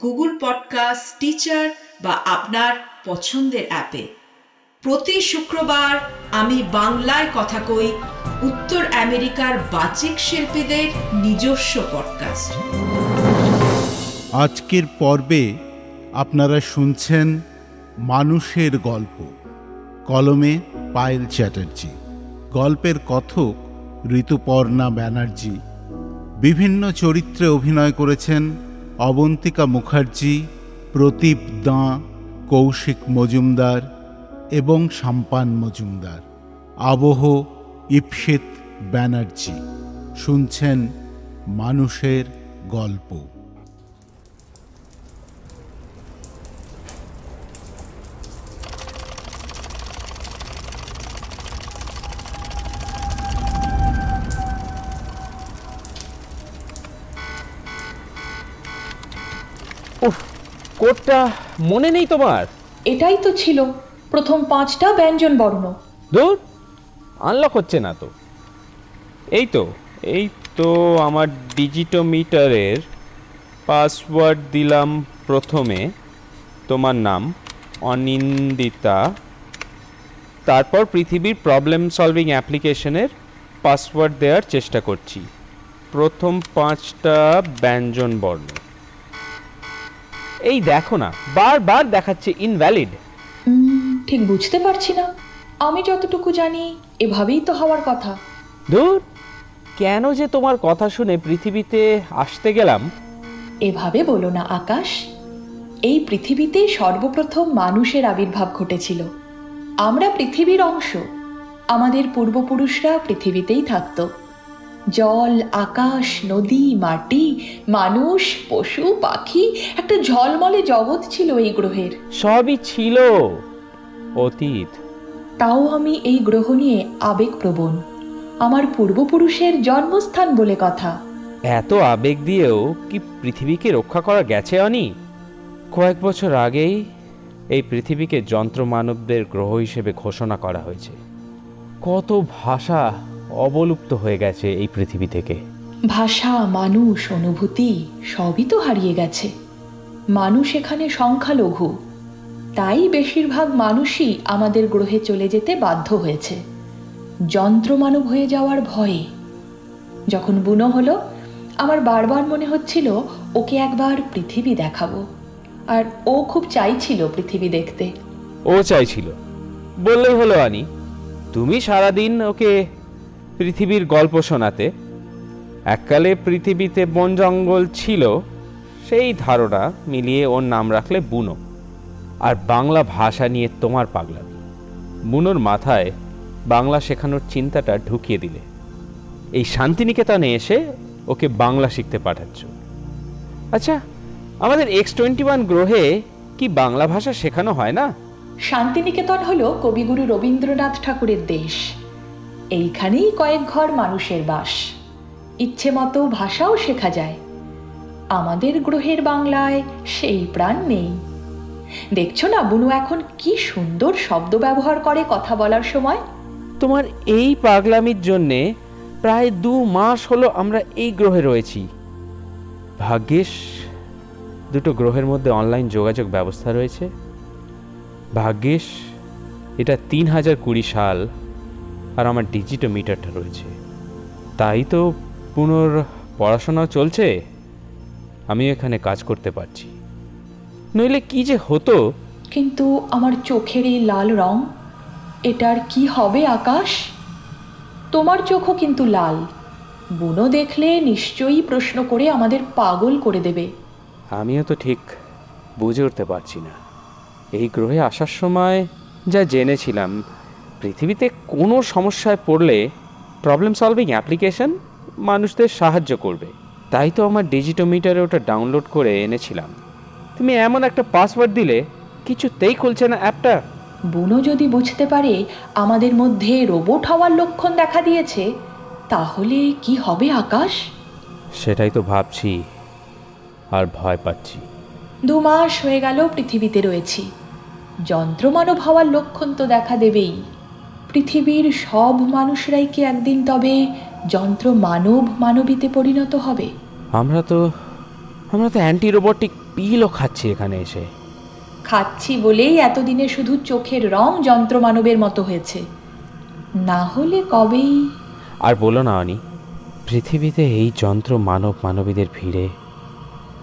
Google podcast Stitcher বা আপনার পছন্দের অ্যাপে। প্রতি শুক্রবার আমি বাংলায় কথা কই উত্তর আমেরিকার বাচিক শিল্পীদের নিজস্ব পডকাস্ট আজকের পর্বে আপনারা শুনছেন মানুষের গল্প। কলমে পায়েল চ্যাটার্জি। গল্পের কথক ঋতুপর্ণা ব্যানার্জি। বিভিন্ন চরিত্রে অভিনয় করেছেন অবন্তিকা মুখার্জি প্রদীপ দাঁ, কৌশিক মজুমদার এবং সাম্পান মজুমদার। আবহ ইপসিত ব্যানার্জি। শুনছেন মানুষের গল্প। কোডটা মনে নেই তোমার? এটাই তো ছিল প্রথম পাঁচটা ব্যঞ্জন বর্ণ। দূর আনলক হচ্ছে না তো। এই তো এই তো আমার ডিজিটোমিটারের পাসওয়ার্ড দিলাম প্রথমে তোমার নাম অনিন্দিতা। তারপর পৃথিবীর প্রবলেম সলভিং অ্যাপ্লিকেশনের পাসওয়ার্ড দেওয়ার চেষ্টা করছি। প্রথম পাঁচটা ব্যঞ্জন বর্ণ। এই দেখো না বারবার দেখাচ্ছে ইনভ্যালিড ঠিক বুঝতে পারছি না। আমি যতটুকু জানি এভাবেই তো হওয়ার কথা। ধুর কেন যে তোমার কথা শুনে পৃথিবীতে আসতে গেলাম? এভাবে বলো না আকাশ। এই পৃথিবীতে সর্বপ্রথম মানুষের আবির্ভাব ঘটেছিল। আমরা পৃথিবীর অংশ। আমাদের পূর্বপুরুষরা পৃথিবীতেই থাকত। জল আকাশ নদী মাটি মানুষ পশু পাখি একটা ঝলমলে জগৎ ছিল এই গ্রহের। সবই ছিল অতীত। তাও আমি এই গ্রহ নিয়ে আবেগপ্রবণ। আমার পূর্বপুরুষের জন্মস্থান বলে কথা। এত আবেগ দিয়েও কি পৃথিবীকে রক্ষা করা গেছে অনি? কয়েক বছর আগেই এই পৃথিবীকে যন্ত্রমানবদের গ্রহ হিসেবে ঘোষণা করা হয়েছে। কত ভাষা অবলুপ্ত হয়ে গেছে এই পৃথিবী থেকে। ভাষা মানুষ অনুভূতি সবই তো হারিয়ে গেছে। মানুষ এখানে সংখ্যালঘু। তাই বেশিরভাগ মানুষই আমাদের গ্রহে চলে যেতে বাধ্য হয়েছে। যন্ত্রমানব হয়ে যাওয়ার ভয়ে। যখন বুনো হলো আমার বারবার মনে হচ্ছিল ওকে একবার পৃথিবী দেখাবো। আর ও খুব চাইছিল পৃথিবী দেখতে। ও চাইছিল। বললেই হলো আনি তুমি সারাদিন ওকে পৃথিবীর গল্প শোনাতে, এককালে পৃথিবীতে বন জঙ্গল ছিল, সেই ধারণা মিলিয়ে ওর নাম রাখলে বুনো। আর বাংলা ভাষা নিয়ে তোমার পাগলা বুনোর মাথায় বাংলা শেখানোর চিন্তাটা ঢুকিয়ে দিলে। এই শান্তিনিকেতনে এসে ওকে বাংলা শিখতে পাঠাচ্ছ। আচ্ছা আমাদের এক্স টোয়েন্টি ওয়ান গ্রহে কি বাংলা ভাষা শেখানো হয় না? শান্তিনিকেতন হলো কবিগুরু রবীন্দ্রনাথ ঠাকুরের দেশ। এইখানেই কয়েক ঘর মানুষের বাস। ইচ্ছে মতো ভাষাও শেখা যায়। আমাদের গ্রহের বাংলায় সেই প্রাণ নেই। দেখছ না, বুনু এখন কি সুন্দর শব্দ ব্যবহার করে কথা বলার সময়? তোমার এই পাগলামির জন্যে প্রায় দু মাস হলো আমরা এই গ্রহে রয়েছি। ভাগ্যিস দুটো গ্রহের মধ্যে অনলাইন যোগাযোগ ব্যবস্থা রয়েছে। ভাগ্যিস এটা তিন হাজার কুড়ি সাল। আর আমার ডিজিটো মিটারটা রয়েছে। তাই তো পুনর পড়াশোনা চলছে। আমি এখানে কাজ করতে পারছি। নইলে কি যে হতো? কিন্তু আমার চোখের এই লাল রং এটার কি হবে আকাশ? তোমার চোখও কিন্তু লাল। বুনো দেখলে নিশ্চয়ই প্রশ্ন করে আমাদের পাগল করে দেবে। আমিও তো ঠিক বুঝে উঠতে পারছি না। এই গ্রহে আসার সময় যা জেনেছিলাম পৃথিবীতে কোনো সমস্যায় পড়লে প্রবলেম সলভিং অ্যাপ্লিকেশন মানুষদের সাহায্য করবে। তাই তো আমার ডিজিটোমিটারে ওটা ডাউনলোড করে এনেছিলাম। তুমি এমন একটা পাসওয়ার্ড দিলে কিছুতেই খুলছে না অ্যাপটা বুনো যদি বুঝতে পারে আমাদের মধ্যে রোবট হওয়ার লক্ষণ দেখা দিয়েছে তাহলে কি হবে আকাশ? সেটাই তো ভাবছি আর ভয় পাচ্ছি। দু মাস হয়ে গেল পৃথিবীতে রয়েছি। যন্ত্রমানব হওয়ার লক্ষণ তো দেখা দেবেই। পৃথিবীর সব মানুষরাই কি একদিন তবে যন্ত্র মানব মানবীতে পরিণত হবে? আমরা তো আমরা তো অ্যান্টি রোবোটিক পিলও খাচ্ছি এখানে এসে। খাচ্ছি বলেই এতদিনে শুধু চোখের রং যন্ত্র মানবের মতো হয়েছে। না হলে কবেই? আর বলো না অনি পৃথিবীতে এই যন্ত্র মানব মানবীদের ভিড়ে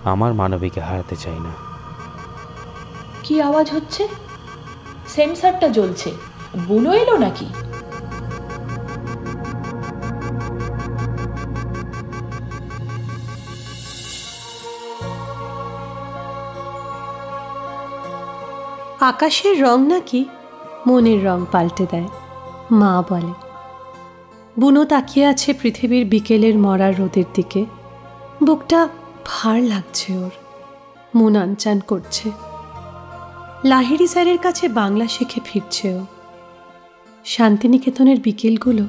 আমার মানবীকে হারাতে চাই না। কি আওয়াজ হচ্ছে? সেন্সারটা জ্বলছে। বুনো এলো নাকি? আকাশের রং নাকি মনের রং পাল্টে দেয়, মা বলে। বুনো তাকিয়ে আছে পৃথিবীর বিকেলের মরার রোদের দিকে। বুকটা ভার লাগছে ওর, মন আনচান করছে। লাহিড়ি স্যারের কাছে বাংলা শিখে ফিরছে ও। শান্তিনিকেতনের বিকেলগুলো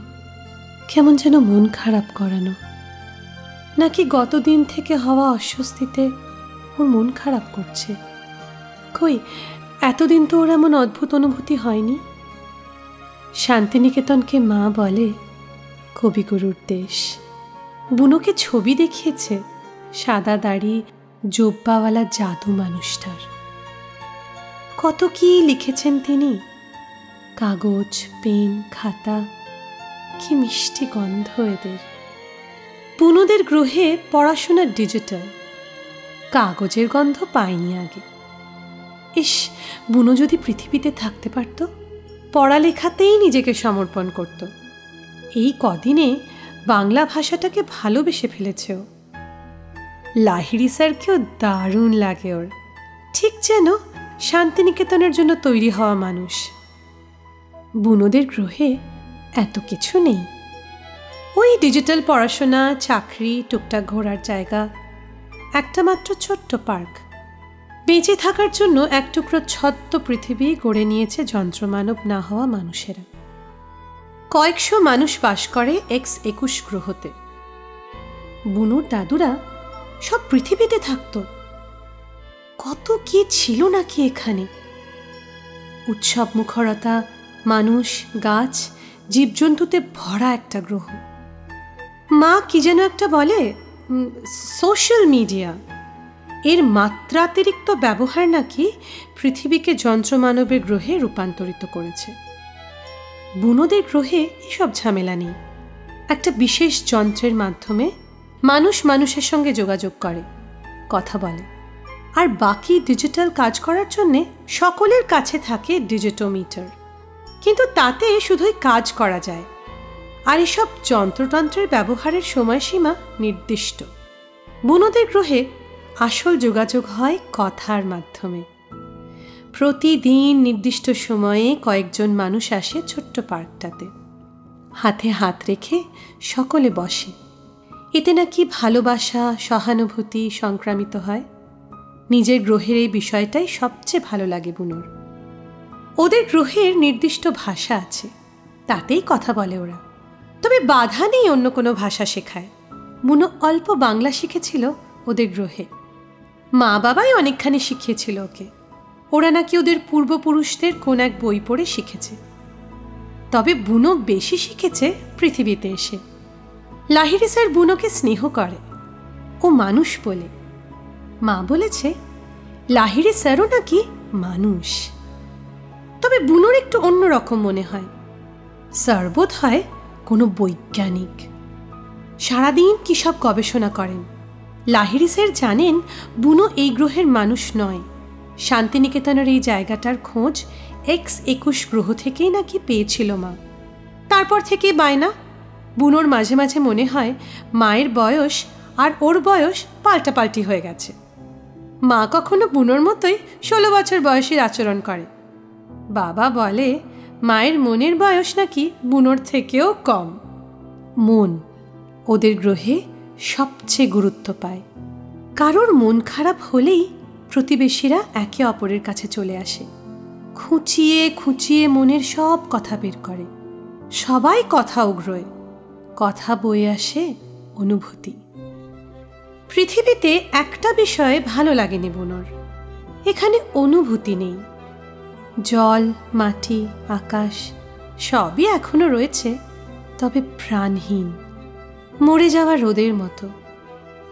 কেমন যেন মন খারাপ করানো। নাকি গতদিন থেকে হওয়া অস্বস্তিতে ওর মন খারাপ করছে। কই, এতদিন তো ওর এমন অদ্ভুত অনুভূতি হয়নি? শান্তিনিকেতনকে মা বলে, কবিগুরুর দেশ। বুনোকে ছবি দেখিয়েছে সাদা দাড়ি, জোব্বাওয়ালা জাদু মানুষটার। কত কি লিখেছেন তিনি? কাগজ, পেন, খাতা, কি মিষ্টি গন্ধ এদের। বুনোদের গ্রহে পড়াশোনার ডিজিটাল, কাগজের গন্ধ পায়নি আগে। ইস, বুনো যদি পৃথিবীতে থাকতে পারত, পড়ালেখাতেই নিজেকে সমর্পণ করত। এই কদিনে বাংলা ভাষাটাকে ভালোবেসে ফেলেছে ও। লাহিড়ি স্যারকেও দারুণ লাগে ওর। ঠিক যেন শান্তিনিকেতনের জন্য তৈরি হওয়া মানুষ। বুনোদের গ্রহে এত কিছু নেই। ওই ডিজিটাল পড়াশোনা, চাকরি, টুকটাক ঘোরার জায়গা, একটা মাত্র ছোট্ট পার্ক। বেঁচে থাকার জন্য এক টুকরো ছত্ত পৃথিবী গড়ে নিয়েছে যন্ত্রমানব না হওয়া মানুষেরা। কয়েকশো মানুষ বাস করে এক্স একুশ গ্রহতে। বুনুর দাদুরা সব পৃথিবীতে থাকত। কত কি ছিল নাকি এখানে? উৎসব মুখরতা মানুষ, গাছ, জীবজন্তুতে ভরা একটা গ্রহ। মা কি যেন একটা বলে সোশ্যাল মিডিয়া এর মাত্রাতিরিক্ত ব্যবহার নাকি পৃথিবীকে যন্ত্রমানবের গ্রহে রূপান্তরিত করেছে। বুনোদের গ্রহে এসব ঝামেলা নেই। একটা বিশেষ যন্ত্রের মাধ্যমে মানুষ মানুষের সঙ্গে যোগাযোগ করে, কথা বলে। আর বাকি ডিজিটাল কাজ করার জন্যে সকলের কাছে থাকে ডিজিটোমিটার কিন্তু তাতে শুধুই কাজ করা যায়। আর এসব যন্ত্রতন্ত্রের ব্যবহারের সময়সীমা নির্দিষ্ট। বুনোদের গ্রহে আসল যোগাযোগ হয় কথার মাধ্যমে। প্রতিদিন নির্দিষ্ট সময়ে কয়েকজন মানুষ আসে ছোট্ট পার্কটাতে। হাতে হাত রেখে সকলে বসে। এতে নাকি ভালোবাসা, সহানুভূতি সংক্রামিত হয়। নিজের গ্রহের এই বিষয়টাই সবচেয়ে ভালো লাগে বুনোর। ওদের গ্রহের নির্দিষ্ট ভাষা আছে। তাতেই কথা বলে ওরা। তবে বাধা নেই অন্য কোনো ভাষা শেখায়। বুনো অল্প বাংলা শিখেছিল ওদের গ্রহে। মা বাবাই অনেকখানি শিখিয়েছিল ওকে। ওরা নাকি ওদের পূর্বপুরুষদের কোন এক বই পড়ে শিখেছে। তবে বুনো বেশি শিখেছে পৃথিবীতে এসে। লাহিরি স্যার বুনোকে স্নেহ করে। ও মানুষ বলে। মা বলেছে লাহিরি স্যারও নাকি মানুষ। তবে বুনোর একটু অন্যরকম মনে হয়। স্যার বোধ হয় কোনো বৈজ্ঞানিক। সারাদিন কী সব গবেষণা করেন? লাহিরি স্যার জানেন, বুনো এই গ্রহের মানুষ নয়। শান্তিনিকেতনের এই জায়গাটার খোঁজ এক্স একুশ গ্রহ থেকেই নাকি পেয়েছিল মা। তারপর থেকে বায়না। বুনোর মাঝে মাঝে মনে হয় মায়ের বয়স আর ওর বয়স পাল্টাপাল্টি হয়ে গেছে। মা কখনো বুনোর মতোই ষোলো বছর বয়সীর আচরণ করে। বাবা বলে, মায়ের মনের বয়স নাকি বুনোর থেকেও কম। মন ওদের গ্রহে সবচেয়ে গুরুত্ব পায়। কারোর মন খারাপ হলেই প্রতিবেশীরা একে অপরের কাছে চলে আসে। খুঁচিয়ে খুঁচিয়ে মনের সব কথা বের করে। সবাই কথা উগ্রয়। কথা বয়ে আসে অনুভূতি। পৃথিবীতে একটা বিষয়ে ভালো লাগেনি বুনোর এখানে অনুভূতি নেই। জল, মাটি, আকাশ সবই এখনও রয়েছে, তবে প্রাণহীন। মরে যাওয়া রোদের মতো।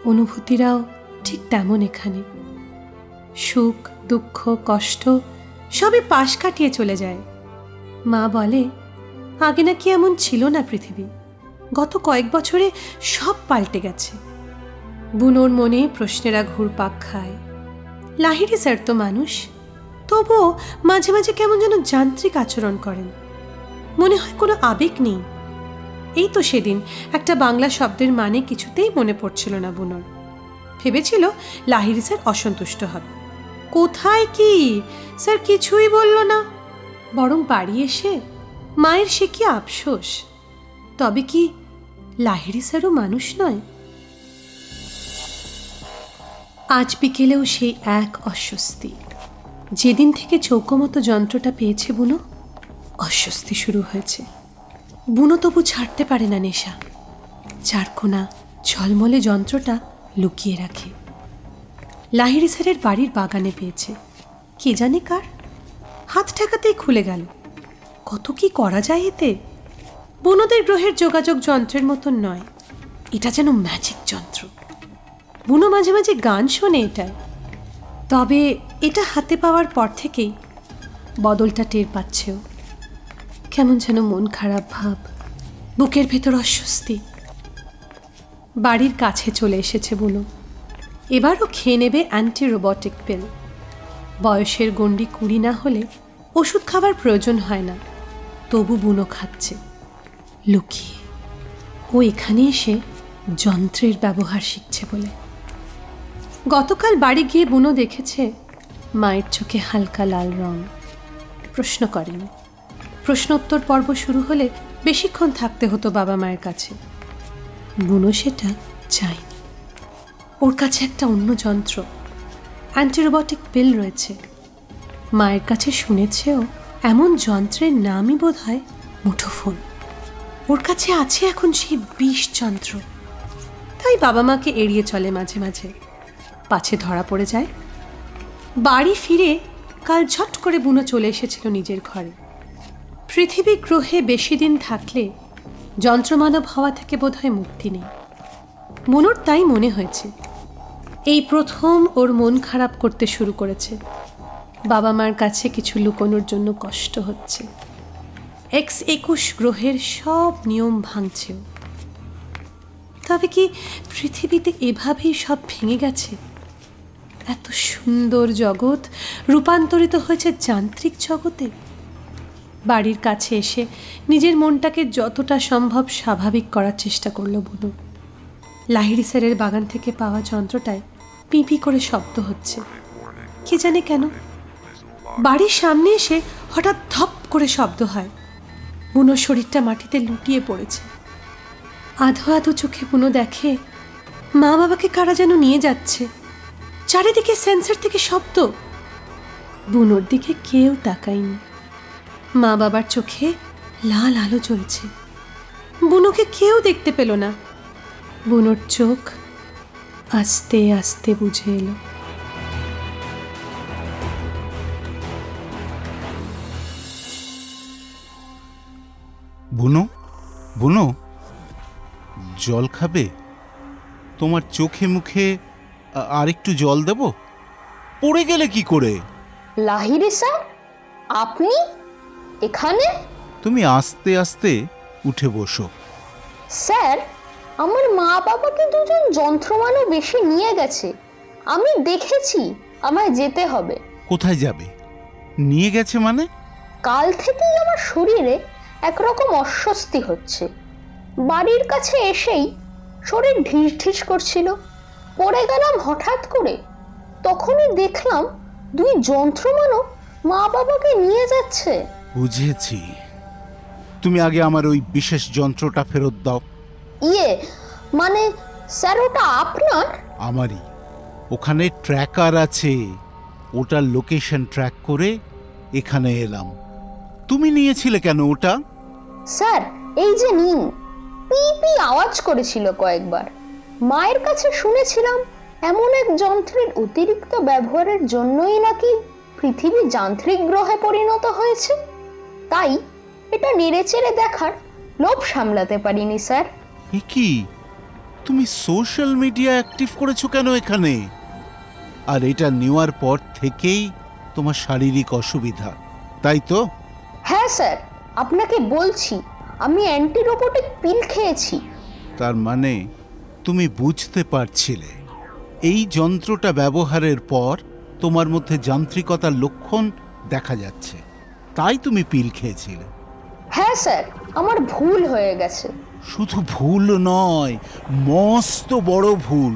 অনুভূতিরাও ঠিক তেমন এখানে। সুখ, দুঃখ, কষ্ট সবই পাশ কাটিয়ে চলে যায়। মা বলে, আগে নাকি এমন ছিল না পৃথিবী। গত কয়েক বছরে সব পাল্টে গেছে। বুনোর মনে প্রশ্নেরা ঘুরপাক খায়। লাহিরি স্যার তো মানুষ। তবুও মাঝে মাঝে কেমন যেন যান্ত্রিক আচরণ করেন। মনে হয় কোনো আবেগ নেই। এই তো সেদিন একটা বাংলা শব্দের মানে কিছুতেই মনে পড়ছিল না বুনোর ভেবেছিল লাহিরি স্যার অসন্তুষ্ট হবে। কোথায় কি? স্যার কিছুই বলল না। বরং বাড়ি এসে মায়ের সে কি আফসোস? তবে কি লাহিরি স্যারও মানুষ নয়? আজ বিকেলেও সেই এক অস্বস্তি। যেদিন থেকে চৌকমতো যন্ত্রটা পেয়েছে বুনো, অস্বস্তি শুরু হয়েছে। বুনো তবু ছাড়তে পারে না নেশা। চারকোনা, ঝলমলে যন্ত্রটা লুকিয়ে রাখে। লাহিরি স্যারের বাড়ির বাগানে পেয়েছে। কে জানে কার? হাত ঠেকাতেই খুলে গেল। কত কি করা যায় এতে? বুনোদের গ্রহের যোগাযোগ যন্ত্রের মতন নয়। এটা যেন ম্যাজিক যন্ত্র। বুনো মাঝে মাঝে গান শোনে এটায় তবে এটা হাতে পাওয়ার পর থেকেই বদলটা টের পাচ্ছেও। কেমন যেন মন খারাপ ভাব, বুকের ভেতর অস্বস্তি। বাড়ির কাছে চলে এসেছে বুনো এবারও খেয়ে নেবে অ্যান্টি রোবটিক পিল বয়সের গণ্ডি কুড়ি না হলে ওষুধ খাবার প্রয়োজন হয় না। তবু বুনো খাচ্ছে। লুকিয়ে। ও এখানে এসে যন্ত্রের ব্যবহার শিখছে বলে। গতকাল বাড়ি গিয়ে বুনো দেখেছে মায়ের চোখে হালকা লাল রং। প্রশ্ন করেনি, প্রশ্নোত্তর পর্ব শুরু হলে বেশিক্ষণ থাকতে হতো বাবা মায়ের কাছে। বুনো সেটা চায়নি ওর কাছে একটা অন্য যন্ত্র, অ্যান্টিরোবটিক পিল রয়েছে। মায়ের কাছে শুনেছেও এমন যন্ত্রের নামই বোধ হয় মুঠোফোন। ওর কাছে আছে এখন সেই বিষ যন্ত্র। তাই বাবা মাকে এড়িয়ে চলে মাঝে মাঝে। পাছে ধরা পড়ে যায় বাড়ি ফিরে কাল ঝট করে বুনো চলে এসেছিল নিজের ঘরে। পৃথিবী গ্রহে বেশি দিন থাকলে যন্ত্রমানব হওয়া থেকে বোধহয় মুক্তি নেই। মনোর তাই মনে হয়েছে, এই প্রথম ওর মন খারাপ করতে শুরু করেছে। বাবা মার কাছে কিছু লুকোনোর জন্য কষ্ট হচ্ছে। এক্স একুশ গ্রহের সব নিয়ম ভাঙছেও তবে কি পৃথিবীতে এভাবেই সব ভেঙে গেছে? এত সুন্দর জগৎ রূপান্তরিত হয়েছে যান্ত্রিক জগতে। বাড়ির কাছে এসে নিজের মনটাকে যতটা সম্ভব স্বাভাবিক করার চেষ্টা করল বুনু। লাহিড়ি স্যারের বাগান থেকে পাওয়া যন্ত্রটায় পিঁপি করে শব্দ হচ্ছে। কে জানে কেন? বাড়ির সামনে এসে হঠাৎ ধপ করে শব্দ হয়। বুনোর শরীরটা মাটিতে লুটিয়ে পড়েছে। আধো আধো চোখে বুনো দেখে মা বাবাকে কারা যেন নিয়ে যাচ্ছে। চারিদিকে সেন্সার থেকে শব্দ। বুনোর দিকে কেউ তাকায়নি। মা বাবার চোখে লাল আলো জ্বলছে। বুনোকে কেউ দেখতে পেল না। বুনোর চোখ আস্তে আস্তে বুঝে এলো। বুনো বুনো, জল খাবে? তোমার চোখে মুখে আ- আরেকটু জল দেব? পড়ে গেলে কি করে? লাহিরি স্যার আপনি এখানে? তুমি আস্তে আস্তে উঠে বসো। স্যার আমার মা বাবাকে দুজন যন্ত্রমানও বেশি নিয়ে গেছে? আমি দেখেছি আমায় যেতে হবে। কোথায় যাবে? নিয়ে গেছে মানে? কাল থেকেই আমার শরীরে একরকম অস্বস্তি হচ্ছে। বাড়ির কাছে এসেই শরীর ঢিস ঢিস করছিল। পড়ে গেলাম হঠাৎ করে। তখনই দেখলাম দুই যন্ত্রমানব মা বাবাকে নিয়ে যাচ্ছে। বুঝেছি। তুমি আগে আমার ওই বিশেষ যন্ত্রটা ফেরত দাও। ইয়ে মানে স্যার ওটা আপনার? আমারই। ওখানে ট্র্যাকার আছে। ওটার লোকেশন ট্র্যাক করে এখানে এলাম। তুমি নিয়েছিলে কেন ওটা? স্যার এই যে নিন। পি পি আওয়াজ করেছিল কয়েকবার। মায়ের কাছে শুনেছিলাম এমন এক যন্ত্রের অতিরিক্ত ব্যবহারের জন্যই নাকি পৃথিবী যান্ত্রিক গ্রহে পরিণত হয়েছে। তাই এটা নেড়েচেড়ে দেখার লোভ সামলাতে পারিনি স্যার। কি? তুমি সোশ্যাল মিডিয়া অ্যাক্টিভ করেছ কেন এখানে? আর এটা নেওয়ার পর থেকেই তোমার শারীরিক অসুবিধা তাই তো? হ্যাঁ স্যার আপনাকে বলছি আমি অ্যান্টি রোবোটিক পিল খেয়েছি। তার মানে তুমি বুঝতে পারছিলে। এই যন্ত্রটা ব্যবহারের পর তোমার মধ্যে যান্ত্রিকতার লক্ষণ দেখা যাচ্ছে। তাই তুমি পিল খেয়েছিলে। হ্যাঁ স্যার আমার ভুল হয়ে গেছে। শুধু ভুল নয় মস্ত বড় ভুল।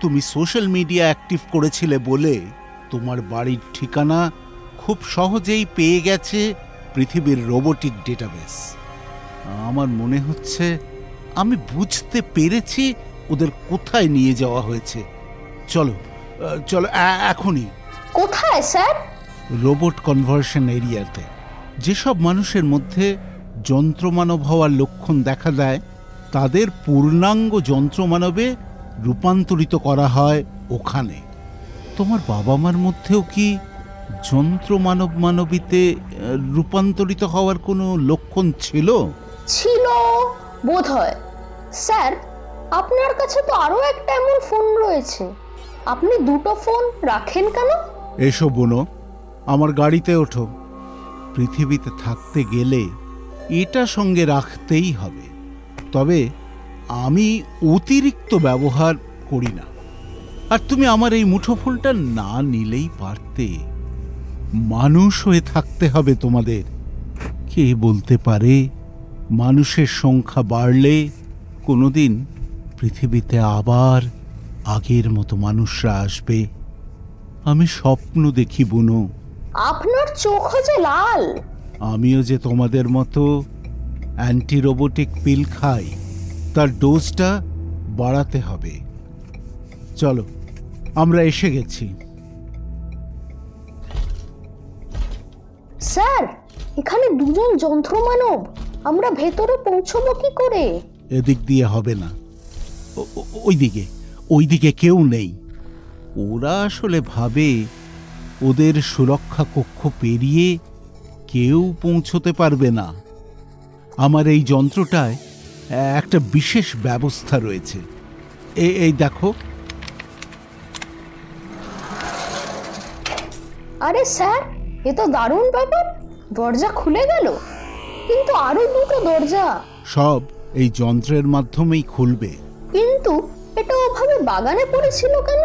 তুমি সোশ্যাল মিডিয়া অ্যাক্টিভ করেছিলে বলে তোমার বাড়ির ঠিকানা খুব সহজেই পেয়ে গেছে পৃথিবীর রোবোটিক ডেটাবেস। আমার মনে হচ্ছে আমি বুঝতে পেরেছি ওদের কোথায় নিয়ে যাওয়া হয়েছে। চলো চলো এখনই। কোথায় স্যার? রোবট কনভার্সন এরিয়াতে। যেসব মানুষের মধ্যে যন্ত্রমানব হওয়ার লক্ষণ দেখা দেয় তাদের পূর্ণাঙ্গ যন্ত্রমানবে রূপান্তরিত করা হয় ওখানে। তোমার বাবা মার মধ্যেও কি যন্ত্রমানব মানবীতে রূপান্তরিত হওয়ার কোনো লক্ষণ ছিল? ছিল। বোধ হয়। স্যার, আপনার কাছে তো আরও একটা এমন ফোন রয়েছে। আপনি দুটো ফোন রাখেন কেন? এসো বোনো, আমার গাড়িতে ওঠো। পৃথিবীতে থাকতে গেলে এটা সঙ্গে রাখতেই হবে। তবে আমি অতিরিক্ত ব্যবহার করি না। আর তুমি আমার এই মুঠোফোনটা না নিলেই পারতে। মানুষ হয়ে থাকতে হবে তোমাদের। কে বলতে পারে? মানুষের সংখ্যা বাড়লে কোনোদিন পৃথিবীতে আবার আগের মতো মানুষরা আসবে। আমি স্বপ্ন দেখি বুনো। আপনার চোখ যে লাল। আমিও যে তোমাদের মতো অ্যান্টি রোবোটিক পিল খাই তার ডোজটা বাড়াতে হবে। চলো আমরা এসে গেছি। স্যার এখানে দুজন যন্ত্রমানব। আমরা ভেতরে পৌঁছবো কি করে? এদিক দিয়ে হবে না। ওইদিকে ওইদিকে কেউ নেই। ওরা আসলে ভাবে ওদের সুরক্ষা কক্ষ পেরিয়ে কেউ পৌঁছতে পারবে না। আমার এই যন্ত্রটায় একটা বিশেষ ব্যবস্থা রয়েছে। এই দেখো। আরে স্যার এ তো দারুণ ব্যাপার। দরজা খুলে গেল। কিন্তু আরও দুটো দরজা। সব এই যন্ত্রের মাধ্যমেই খুলবে। কিন্তু এটা ওভাবে বাগানে পড়েছিল কেন?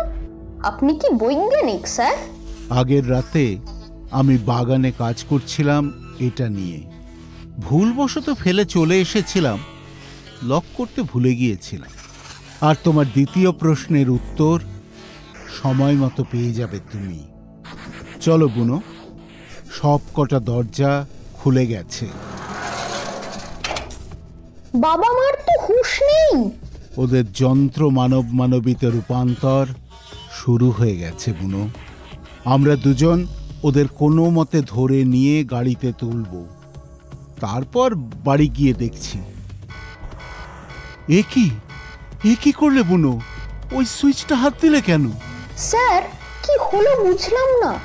আপনি কি বৈজ্ঞানিক স্যার? আগের রাতে আমি বাগানে কাজ করছিলাম এটা নিয়ে। ভুলবশত ফেলে চলে এসেছিলাম। লক করতে ভুলে গিয়েছিলাম। আর তোমার দ্বিতীয় প্রশ্নের উত্তর সময় মতো পেয়ে যাবে তুমি। চলো বুনো সব কটা দরজা খুলে গেছে। বাবা মার তো হুঁশ নেই। ওদের যন্ত্র মানব মানবীতে রূপান্তর শুরু হয়ে গেছে বুনো। আমরা দুজন ওদের কোনো মতে ধরে নিয়ে গাড়িতে তুলব। তারপর বাড়ি গিয়ে দেখছি। এ কি? এ কি করলে বুনো? ওই সুইচটা হাত দিলে কেন? স্যার কি হলো বুঝলাম না।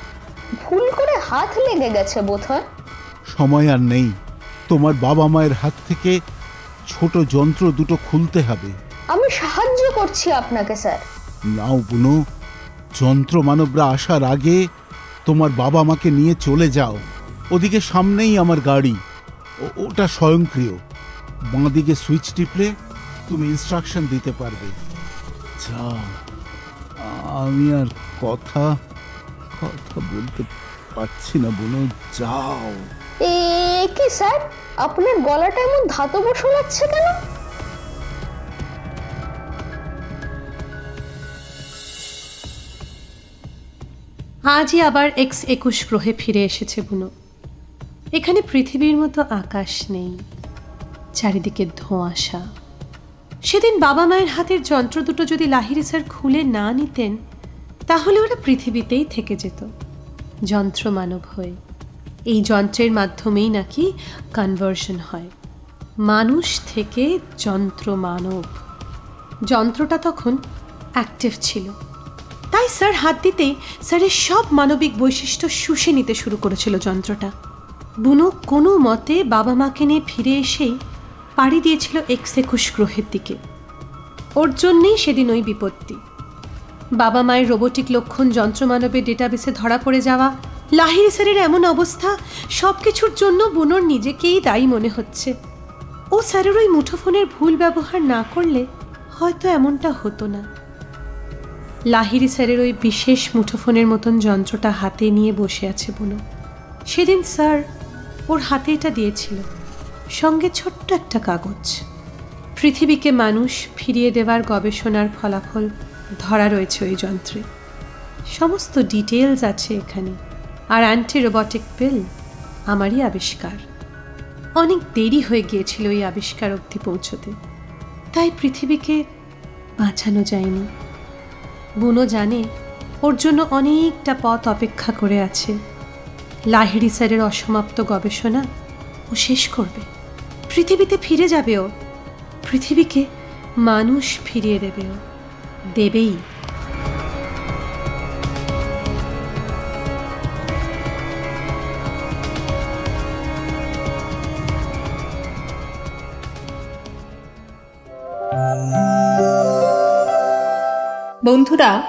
ভুল করে হাত লেগে গেছে বোধহয়। সময় আর নেই। তোমার বাবা মায়ের হাত থেকে ছোট যন্ত্র দুটো খুলতে হবে। আমি সাহায্য করছি আপনাকে স্যার। নাও বুনো যন্ত্র মানবরা আসার আগে তোমার বাবা মাকে নিয়ে চলে যাও। ওদিকে সামনেই আমার গাড়ি। ওটা স্বয়ংক্রিয়। বাঁদিকে সুইচ টিপলে তুমি ইনস্ট্রাকশন দিতে পারবে। যাও আমি আর কথা কথা বলতে পারছি না বুনো যাও। কি, স্যার? আপনার গলাটা এমন ধাতব শোনাচ্ছে কেন? আজই আবার এক্স একুশ গ্রহে ফিরে এসেছে বুনো। এখানে পৃথিবীর মতো আকাশ নেই, চারিদিকে ধোঁয়াশা। সেদিন বাবা মায়ের হাতের যন্ত্র দুটো যদি লাহিরি স্যার খুলে না নিতেন, তাহলে ওরা পৃথিবীতেই থেকে যেত যন্ত্র মানব হয়ে। এই যন্ত্রের মাধ্যমেই নাকি কনভার্সন হয়। মানুষ থেকে যন্ত্র মানব। যন্ত্রটা তখন অ্যাক্টিভ ছিল। তাই স্যার হাত দিতেই স্যারের সব মানবিক বৈশিষ্ট্য শুষে নিতে শুরু করেছিল যন্ত্রটা। বুনো কোনো মতে বাবা মাকে নিয়ে ফিরে এসেই পাড়ি দিয়েছিল এক্স একুশ গ্রহের দিকে। ওর জন্যেই সেদিন ওই বিপত্তি। বাবা মায়ের রোবোটিক লক্ষণ যন্ত্রমানবের ডেটাবেসে ধরা পড়ে যাওয়া লাহিরি স্যারের এমন অবস্থা সব কিছুর জন্য বুনোর নিজেকেই দায়ী মনে হচ্ছে। ও স্যারের ওই মুঠোফোনের ভুল ব্যবহার না করলে হয়তো এমনটা হতো না। লাহিরি স্যারের ওই বিশেষ মুঠোফোনের মতন যন্ত্রটা হাতে নিয়ে বসে আছে বুনো সেদিন স্যার ওর হাতে এটা দিয়েছিল। সঙ্গে ছোট্ট একটা কাগজ। পৃথিবীকে মানুষ ফিরিয়ে দেওয়ার গবেষণার ফলাফল ধরা রয়েছে ওই যন্ত্রে। সমস্ত ডিটেলস আছে এখানে। আর অ্যান্টি রোবটিক পিল আমারই আবিষ্কার। অনেক দেরি হয়ে গিয়েছিল এই আবিষ্কার অবধি পৌঁছতে। তাই পৃথিবীকে বাঁচানো যায়নি। বুনো জানে, ওর জন্য অনেকটা পথ অপেক্ষা করে আছে। লাহিড়ি স্যারের অসমাপ্ত গবেষণা ও শেষ করবে। পৃথিবীতে ফিরে যাবে ও। পৃথিবীকে মানুষ ফিরিয়ে দেবে ও। দেবেই। বন্ধুরা,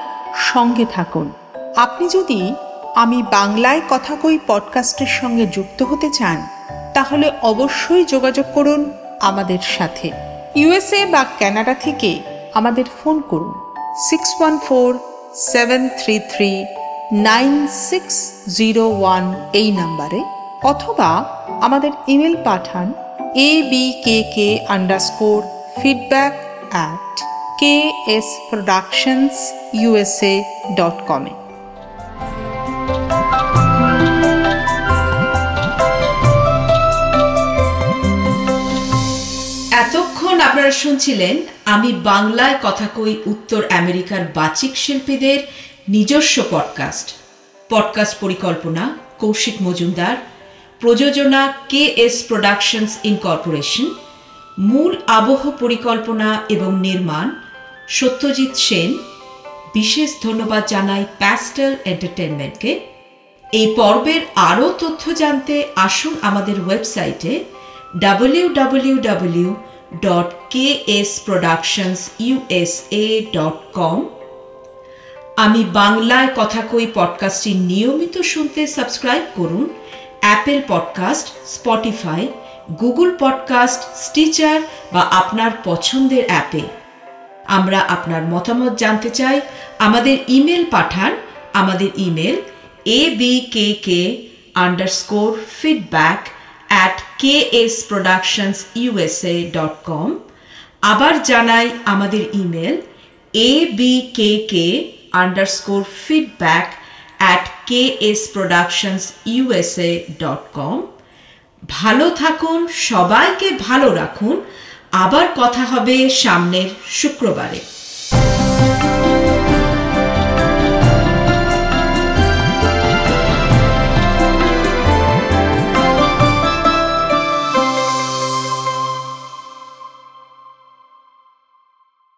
সঙ্গে থাকুন। আপনি যদি আমি বাংলায় কথা কই পডকাস্টের সঙ্গে যুক্ত হতে চান, তাহলে অবশ্যই যোগাযোগ করুন আমাদের সাথে। ইউএসএ বা ক্যানাডা থেকে আমাদের ফোন করুন six one four seven three three nine six zero one এই নাম্বারে, অথবা আমাদের email Pathaan A B K K underscore feedback at K S productions USA dot কমে এতক্ষণ আপনারা শুনছিলেন, আমি বাংলায় কথা কই উত্তর আমেরিকার বাচিক শিল্পীদের নিজস্ব পডকাস্ট পডকাস্ট পরিকল্পনা, কৌশিক মজুমদার। প্রযোজনা কে এস প্রোডাকশনস ইনকর্পোরেশন মূল আবহ পরিকল্পনা এবং নির্মাণ সত্যজিৎ সেন। বিশেষ ধন্যবাদ জানাই প্যাস্টেল এন্টারটেনমেন্টকে এই পর্বের আরও তথ্য জানতে আসুন আমাদের ওয়েবসাইটে www.ksproductionsusa.com আমি বাংলায় কথা কই পডকাস্টটি নিয়মিত শুনতে সাবস্ক্রাইব করুন Apple podcast, Spotify, Google podcast, Stitcher বা আপনার পছন্দের অ্যাপে। আমরা আপনার মতামত জানতে চাই, আমাদের ইমেল পাঠান, আমাদের email A B K K underscore feedback at K S productions USA dot com আবার জানাই আমাদের email A B K K underscore feedback at K S productions USA dot com ভালো থাকুন, সবাইকে ভালো রাখুন আবার কথা হবে সামনের শুক্রবারে।